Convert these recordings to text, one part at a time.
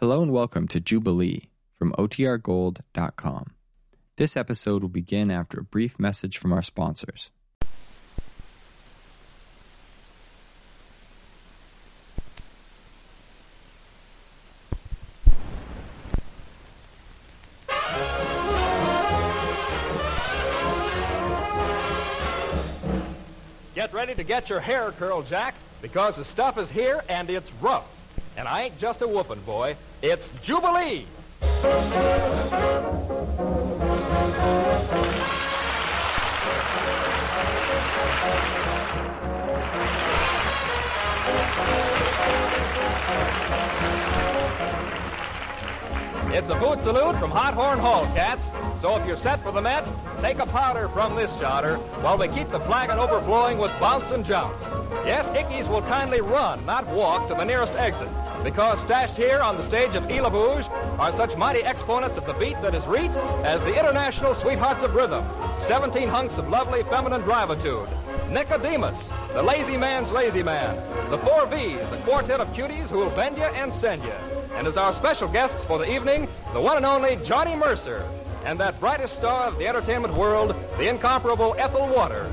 Hello and welcome to Jubilee from OTRGold.com. This episode will begin after a brief message from our sponsors. Get ready to get your hair curled, Jack, because the stuff is here and it's rough. And I ain't just a whooping boy, it's Jubilee. It's a boot salute from Hot Horn Hall, cats. So if you're set for the Met, take a powder from this jotter while we keep the flagon overflowing with bounce and jounce. Yes, Ickies will kindly run, not walk, to the nearest exit. Because stashed here on the stage of Ile Bouge are such mighty exponents of the beat that is reet as the International Sweethearts of Rhythm, 17 hunks of lovely feminine drivitude. Nicodemus, the lazy man's lazy man. The four V's, the quartet of cuties who'll bend you and send you. And as our special guests for the evening, the one and only Johnny Mercer, and that brightest star of the entertainment world, the incomparable Ethel Waters.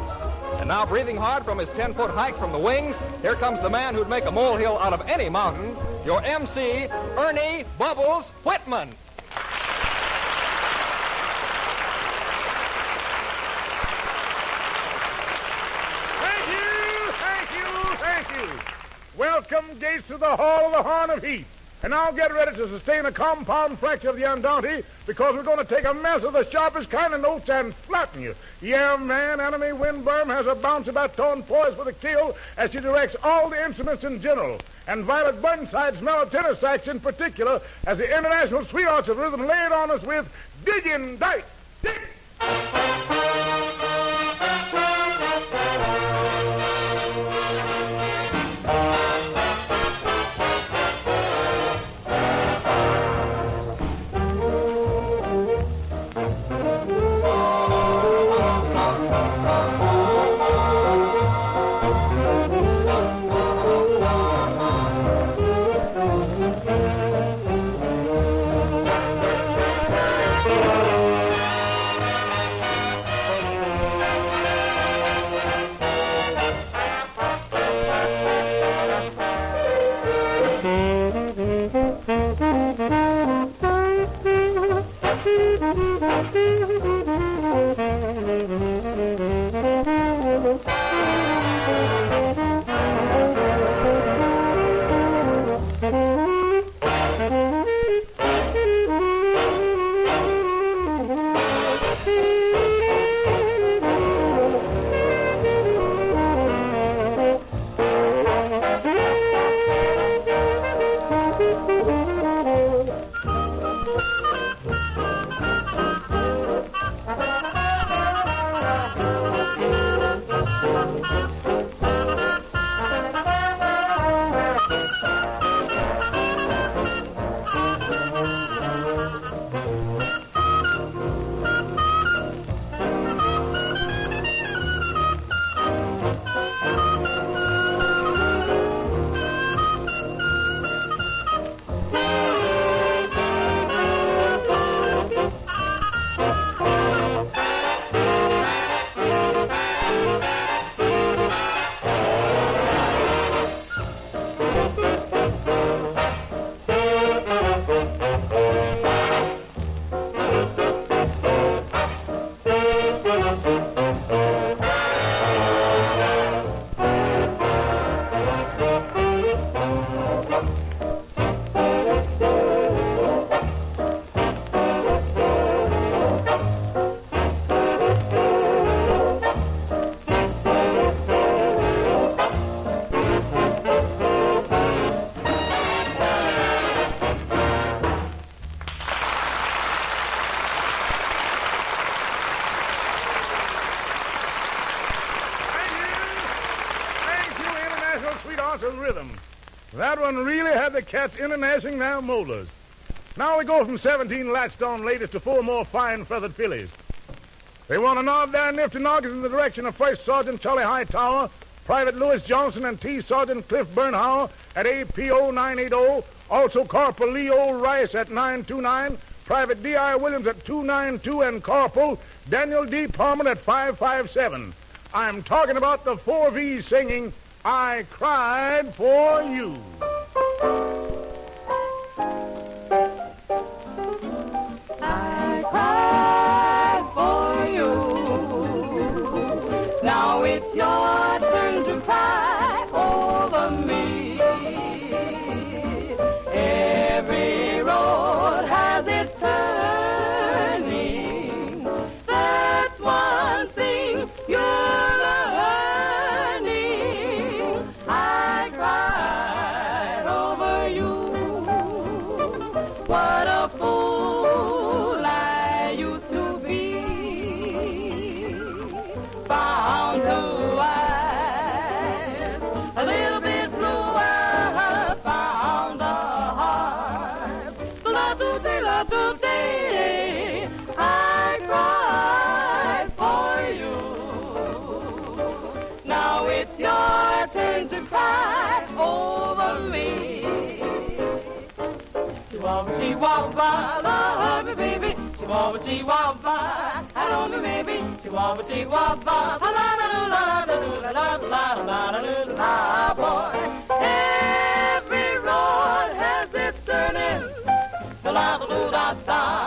And now, breathing hard from his 10 foot hike from the wings, here comes the man who'd make a molehill out of any mountain, your MC, Ernie Bubbles Whitman. Thank you, thank you, thank you. Welcome, gates to the Hall of the Horn of Heat. And now get ready to sustain a compound fracture of the undaunted because we're going to take a mess of the sharpest kind of notes and flatten you. Yeah, man, Anna Mae Winburn has a bounce about baton poised for the kill as she directs all the instruments in general. And Violet Burnside's mellow sax in particular as the International Sweethearts of Rhythm laid on us with Diggin' Dike. Dig! Cats international now molars. Now we go from 17 latched on ladies to four more fine feathered fillies. They want to nod their nifty noggins in the direction of First Sergeant Charlie Hightower, Private Lewis Johnson, and T. Sergeant Cliff Bernhauer at APO 980, Also, Corporal Leo Rice at 929, Private D.I. Williams at 292, and Corporal Daniel D. Palmer at 557. I'm talking about the four V's singing, I Cried for You. Oh. Chihuahua, love me, baby. Chihuahua, Chihuahua, I love me, baby. Chihuahua, Chihuahua, la la la la la la la la la la la boy. Every road has its turning. La la la la la.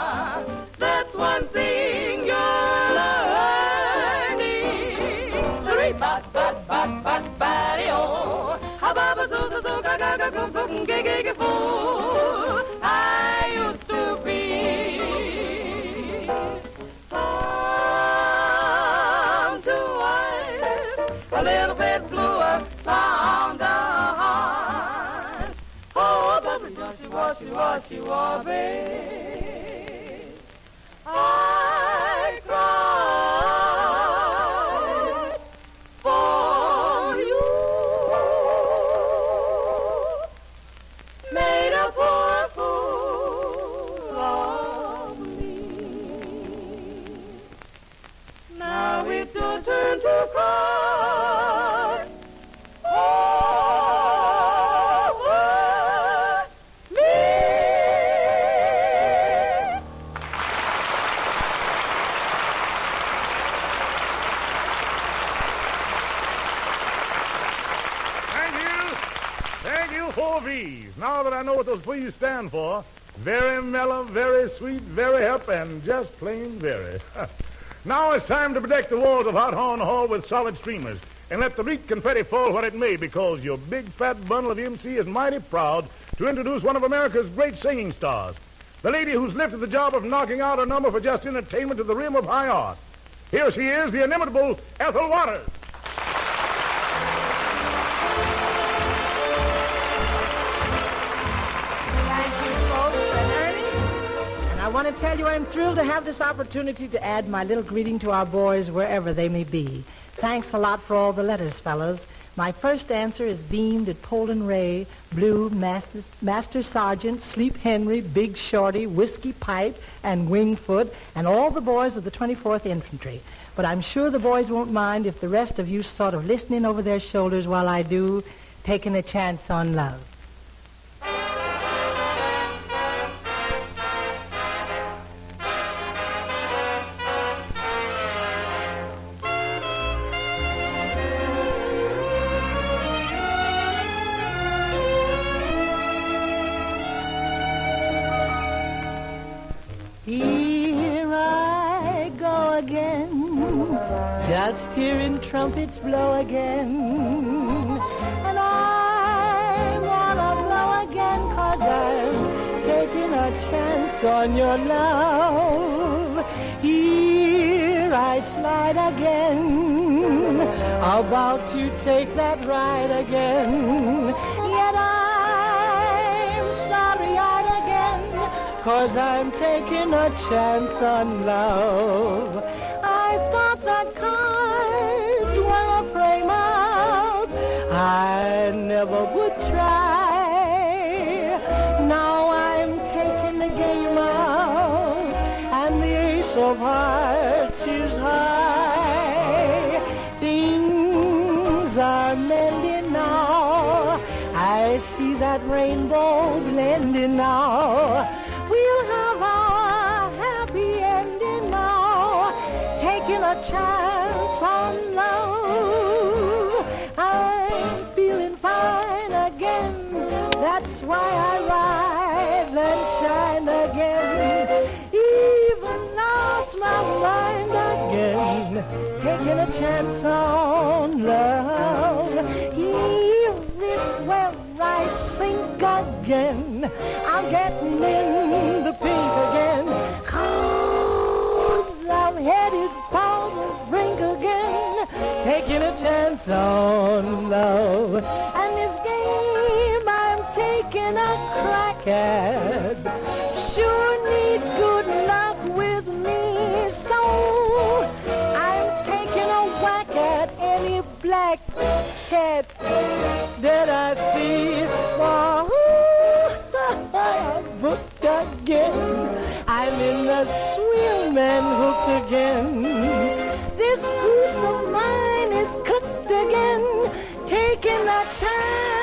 suave You, four V's. Now that I know what those V's stand for, very mellow, very sweet, very hip, and just plain very. now it's time to protect the walls of Hot Horn Hall with solid streamers and let the reek confetti fall where it may because your big fat bundle of MC is mighty proud to introduce one of America's great singing stars. The lady who's lifted the job of knocking out a number for just entertainment to the rim of high art. Here she is, the inimitable Ethel Waters. I'm thrilled to have this opportunity to add my little greeting to our boys wherever they may be. Thanks a lot for all the letters, fellows. My first answer is beamed at Polden Ray, Blue, Master, Master Sergeant, Sleep Henry, Big Shorty, Whiskey Pipe, and Wingfoot, and all the boys of the 24th Infantry. But I'm sure the boys won't mind if the rest of you sort of listening over their shoulders while I do, taking a chance on love. Blow again. And I wanna blow again, cause I'm taking a chance on your love. Here I slide again, about to take that ride again. Yet I'm starry-eyed again, cause I'm taking a chance on love. forever. sound love. Even where I sink again, I'm getting in the pink again. Cause I'm headed for the brink again, taking a chance on love. And this game I'm taking a crack at cat that I see. Wahoo! Booked again. I'm in the swim and hooked again. This goose of mine is cooked again. Taking a chance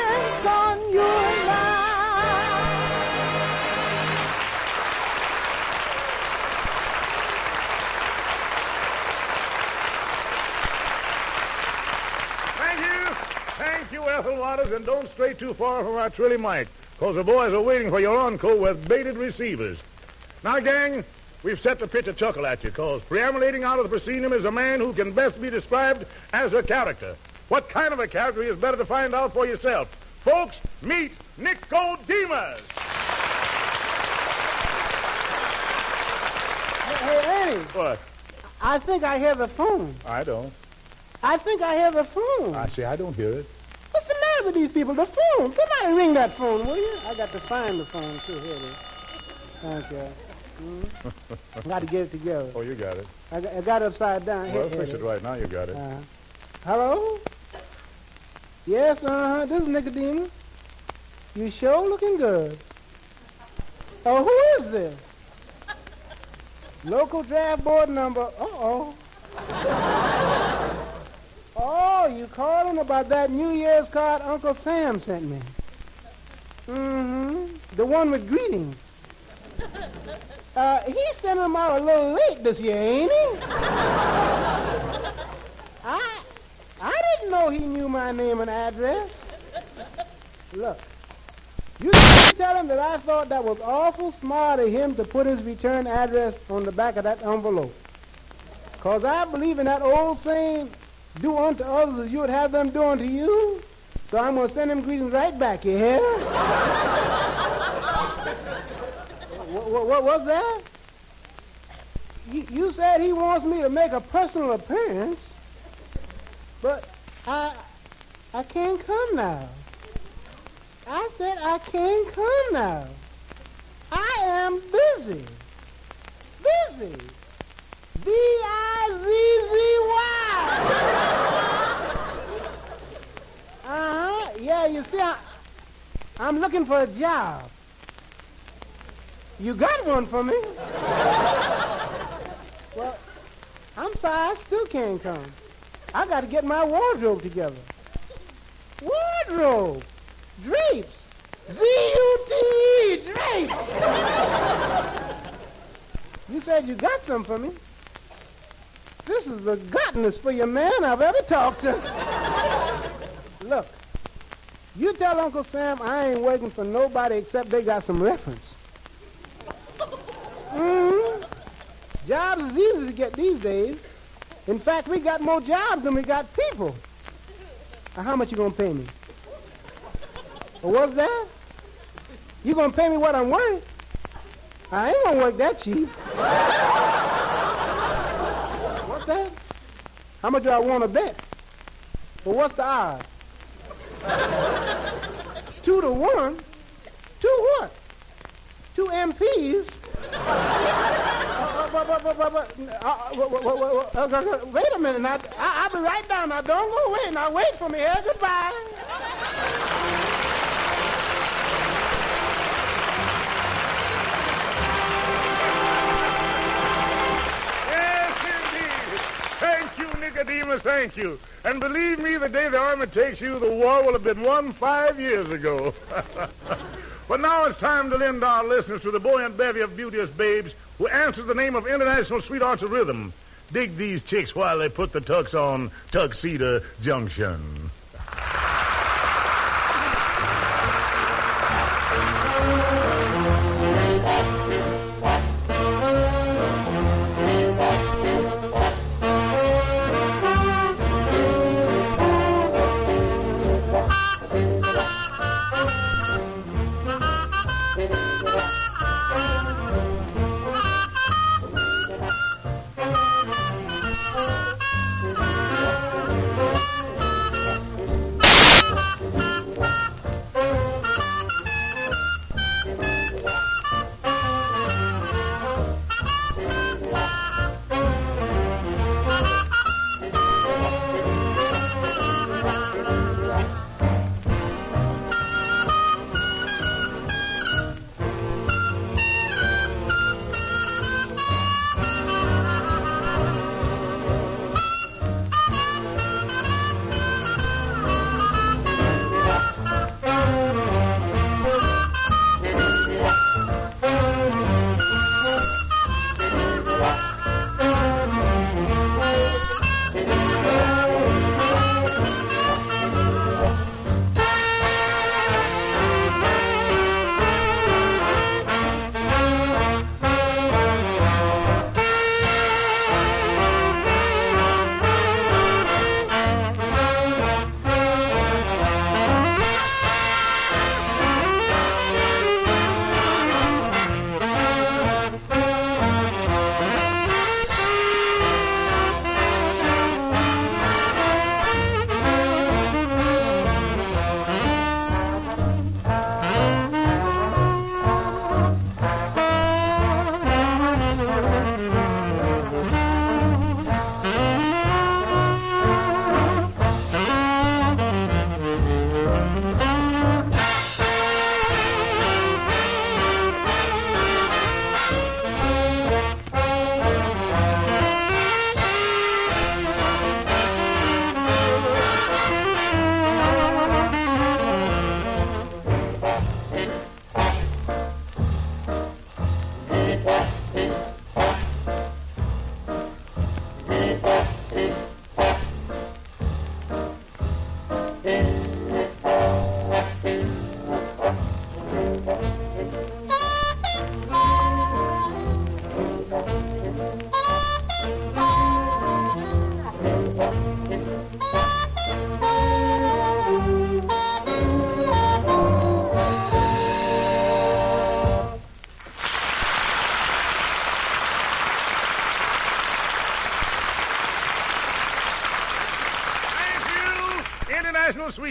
Ethel Waters, and don't stray too far from our Trilly Mike, because the boys are waiting for your uncle with baited receivers. Now, gang, we've set to pitch a chuckle at you, because preambulating out of the proscenium is a man who can best be described as a character. What kind of a character is better to find out for yourself. Folks, meet Nicodemus. Hey, Annie, What? I think I hear the phone. I don't. I think I hear the phone. I see. I don't hear it. What's the matter with these people? The phone. Somebody ring that phone, will you? I got to find the phone, too. Here it is. Thank you. Mm. got to get it together. Oh, you got it. I got, I got it upside down. Well, here fix it it is. right now. You got it. Uh, hello? Yes, uh-huh. This is Nicodemus. You sure looking good. Oh, who is this? Local draft board number. Uh-oh. Oh, you calling about that New Year's card Uncle Sam sent me. Mm-hmm. The one with greetings. Uh, he sent them out a little late this year, ain't he? I I didn't know he knew my name and address. Look, you tell him that I thought that was awful smart of him to put his return address on the back of that envelope. Because I believe in that old saying, do unto others as you would have them do unto you. So I'm going to send him greetings right back, you hear? what, what, what was that? You, you said he wants me to make a personal appearance. But I I can't come now. I said I can't come now. I am busy. Busy. B I Z Z Y. Uh-huh. Yeah, you see, I, I'm looking for a job. You got one for me? well, I'm sorry, I still can't come. I got to get my wardrobe together. Wardrobe. Drapes. Z-U-T-E. Drapes. you said you got some for me. This is the gottenest for your man I've ever talked to. Look, you tell Uncle Sam I ain't working for nobody except they got some reference. hmm Jobs is easy to get these days. In fact, we got more jobs than we got people. Now, how much you gonna pay me? What's that? You gonna pay me what I'm worth? I ain't gonna work that cheap. what's that? How much do I want to bet? Well, what's the odds? Two to one. Two what? Two MPs. Uh, uh, uh, uh, uh, wait a minute. Now, I, I'll be right down. Now, don't go away. Now, wait for me here. Goodbye. Nicodemus. Thank you. And believe me, the day the army takes you, the war will have been won five years ago. but now it's time to lend our listeners to the buoyant bevy of beauteous babes who answer the name of International Sweethearts of Rhythm. Dig these chicks while they put the tux on Tuxedo Junction.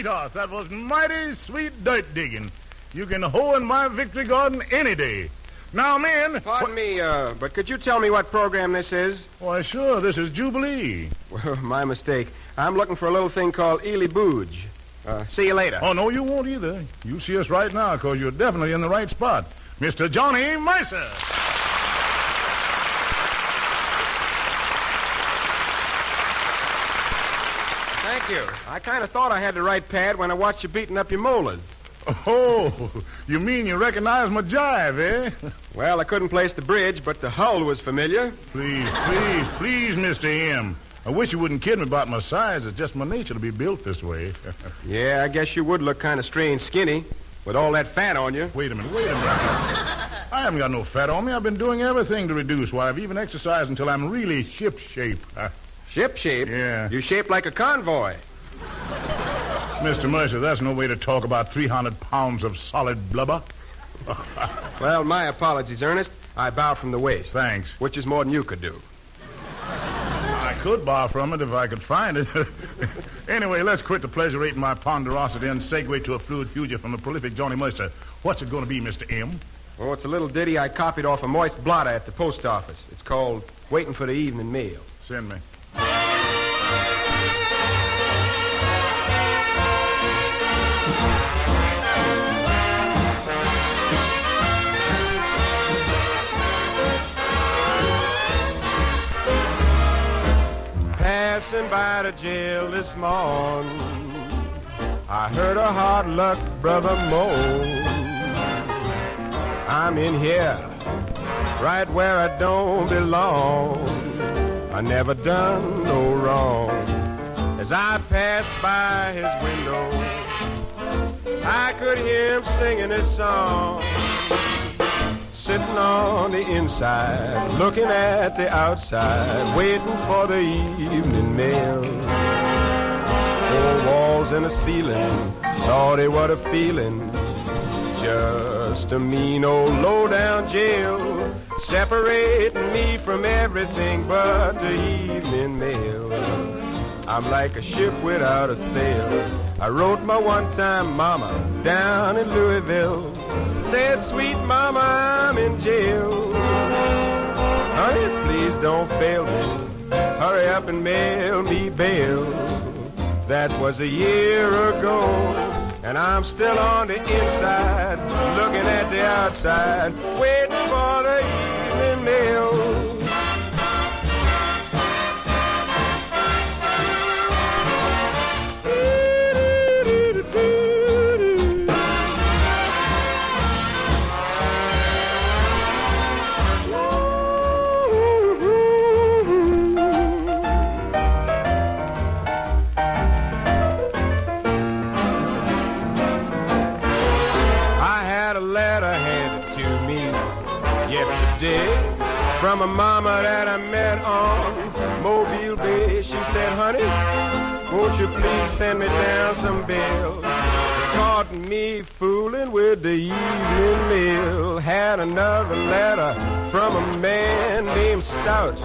That was mighty sweet dirt digging. You can hoe in my victory garden any day. Now, men. Pardon me, uh, but could you tell me what program this is? Why, sure, this is Jubilee. Well, my mistake. I'm looking for a little thing called Ely Booge. Uh, see you later. Oh, no, you won't either. You see us right now, because you're definitely in the right spot. Mr. Johnny Mercer. Thank you. I kind of thought I had the right pad when I watched you beating up your molars. Oh, you mean you recognize my jive, eh? Well, I couldn't place the bridge, but the hull was familiar. Please, please, please, Mr. M. I wish you wouldn't kid me about my size. It's just my nature to be built this way. Yeah, I guess you would look kind of strange skinny with all that fat on you. wait a minute, wait a minute. I haven't got no fat on me. I've been doing everything to reduce. Why, I've even exercised until I'm really ship shape. Ship shape? Yeah. You shaped like a convoy. Mr. Mercer, that's no way to talk about 300 pounds of solid blubber. Well, my apologies, Ernest. I bow from the waist. Thanks. Which is more than you could do. I could borrow from it if I could find it. anyway, let's quit the pleasure-rating my ponderosity and segue to a fluid future from the prolific Johnny Mercer. What's it going to be, Mr. M? Oh, it's a little ditty I copied off a moist blotter at the post office. It's called Waiting for the Evening Mail. Send me. Passing by the jail this morning, I heard a hard luck brother moan. I'm in here, right where I don't belong. I never done no wrong. As I passed by his window, I could hear him singing his song. Sitting on the inside, looking at the outside, waiting for the evening mail. Four walls and a ceiling, Lordy, what a feeling. Just a mean old low-down jail, separating me from everything but the evening mail. I'm like a ship without a sail. I wrote my one-time mama down in Louisville. Said, sweet mama, I'm in jail. Honey, please don't fail me. Hurry up and mail me bail. That was a year ago. And I'm still on the inside, looking at the outside, waiting for the evening mail. Another letter from a man named Stout.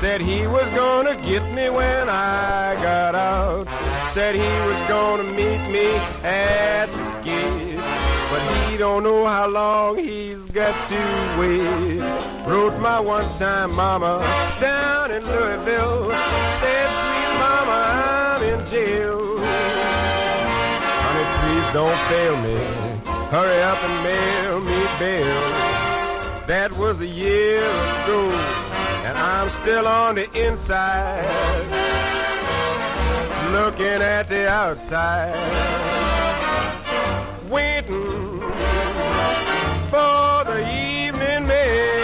Said he was gonna get me when I got out. Said he was gonna meet me at the gate. But he don't know how long he's got to wait. Wrote my one-time mama down in Louisville. Said, sweet mama, I'm in jail. Honey, please don't fail me. Hurry up and mail me bail. That was a year ago, and I'm still on the inside, looking at the outside, waiting for the evening mail.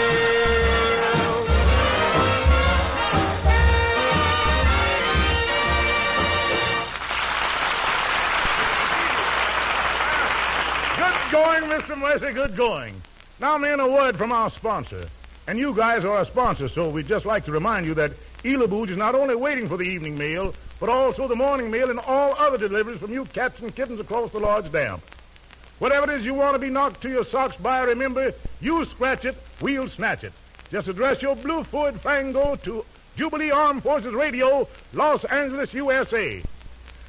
Good going, Mr. Mercer, good going. Now, men, a word from our sponsor. And you guys are our sponsor, so we'd just like to remind you that Elabooge is not only waiting for the evening mail, but also the morning mail and all other deliveries from you cats and kittens across the large dam. Whatever it is you want to be knocked to your socks by, remember, you scratch it, we'll snatch it. Just address your blue Ford Fango to Jubilee Armed Forces Radio, Los Angeles, USA.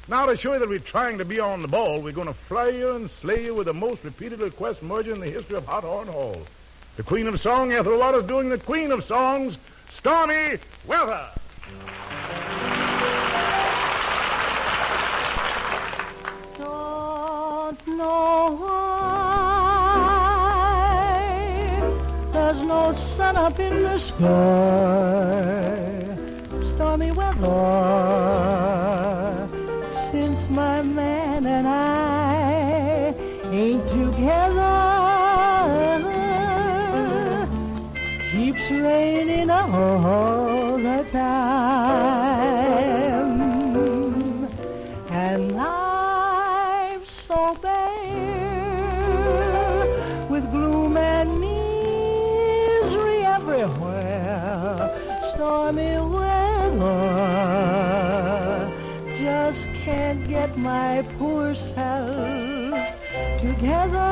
Now, to show you that we're trying to be on the ball, we're going to fly you and slay you with the most repeated request merger in the history of Hot Horn Hall. The Queen of Song, Ethel Waters, doing the Queen of Songs, Stormy Weather. Don't know why there's no sun up in the sky. Stormy weather raining all the time. And life's so bare with gloom and misery everywhere. Stormy weather just can't get my poor self together.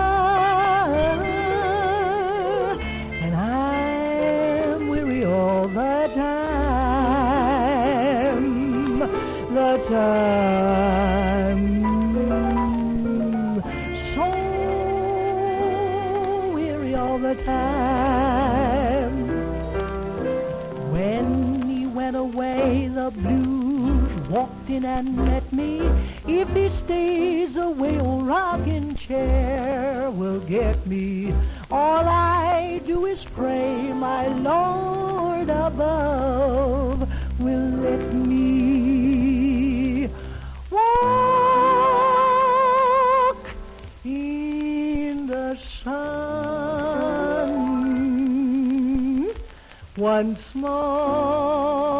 And met me. If he stays away, old rocking chair will get me. All I do is pray, my Lord above will let me walk in the sun once more.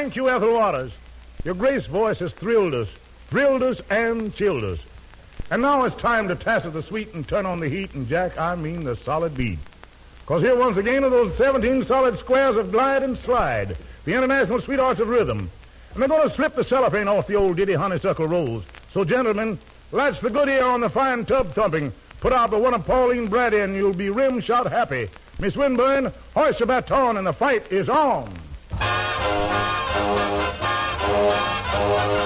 Thank you, Ethel Waters. Your grace voice has thrilled us, thrilled us, and chilled us. And now it's time to tassel the sweet and turn on the heat, and Jack, I mean the solid beat. Because here once again are those 17 solid squares of glide and slide, the international sweethearts of rhythm. And they're going to slip the cellophane off the old ditty Honeysuckle Rose. So, gentlemen, latch the good ear on the fine tub thumping. Put out the one of Pauline Braddy, and you'll be rim shot happy. Miss Winburn, hoist your baton, and the fight is on. Thank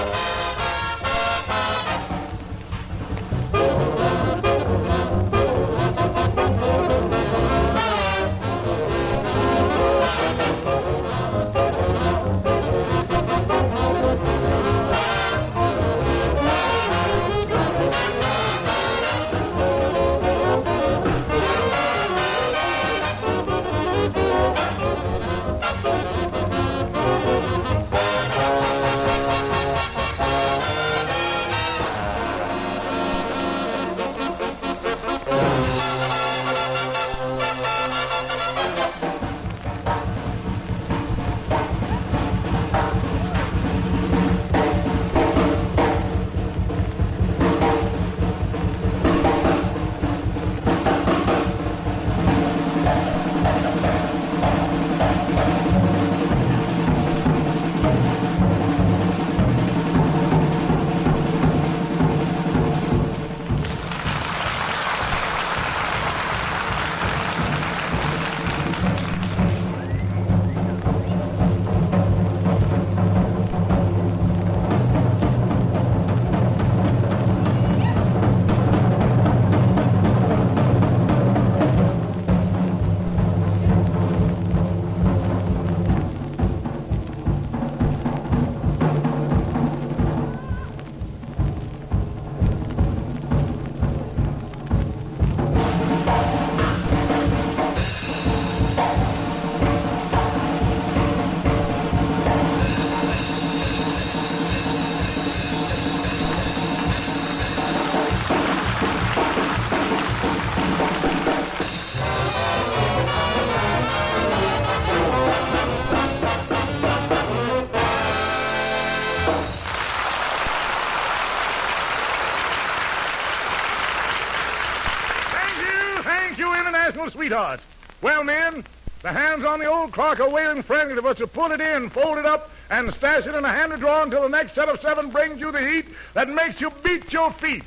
Sweethearts. Well, men, the hands on the old clock are waiting friendly to us to pull it in, fold it up, and stash it in a handy drawer until the next set of seven brings you the heat that makes you beat your feet.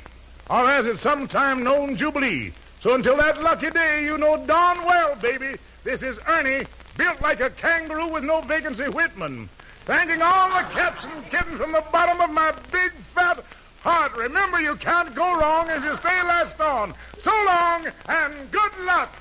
Or as it's sometime known, Jubilee. So until that lucky day, you know darn well, baby, this is Ernie, built like a kangaroo with no vacancy Whitman. Thanking all the cats and kittens from the bottom of my big fat heart. Remember, you can't go wrong if you stay last on. So long and good luck.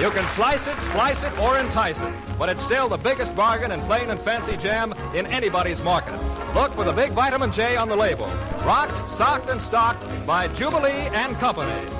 You can slice it, slice it, or entice it, but it's still the biggest bargain in plain and fancy jam in anybody's market. Look for the big vitamin J on the label. Rocked, socked, and stocked by Jubilee and Company.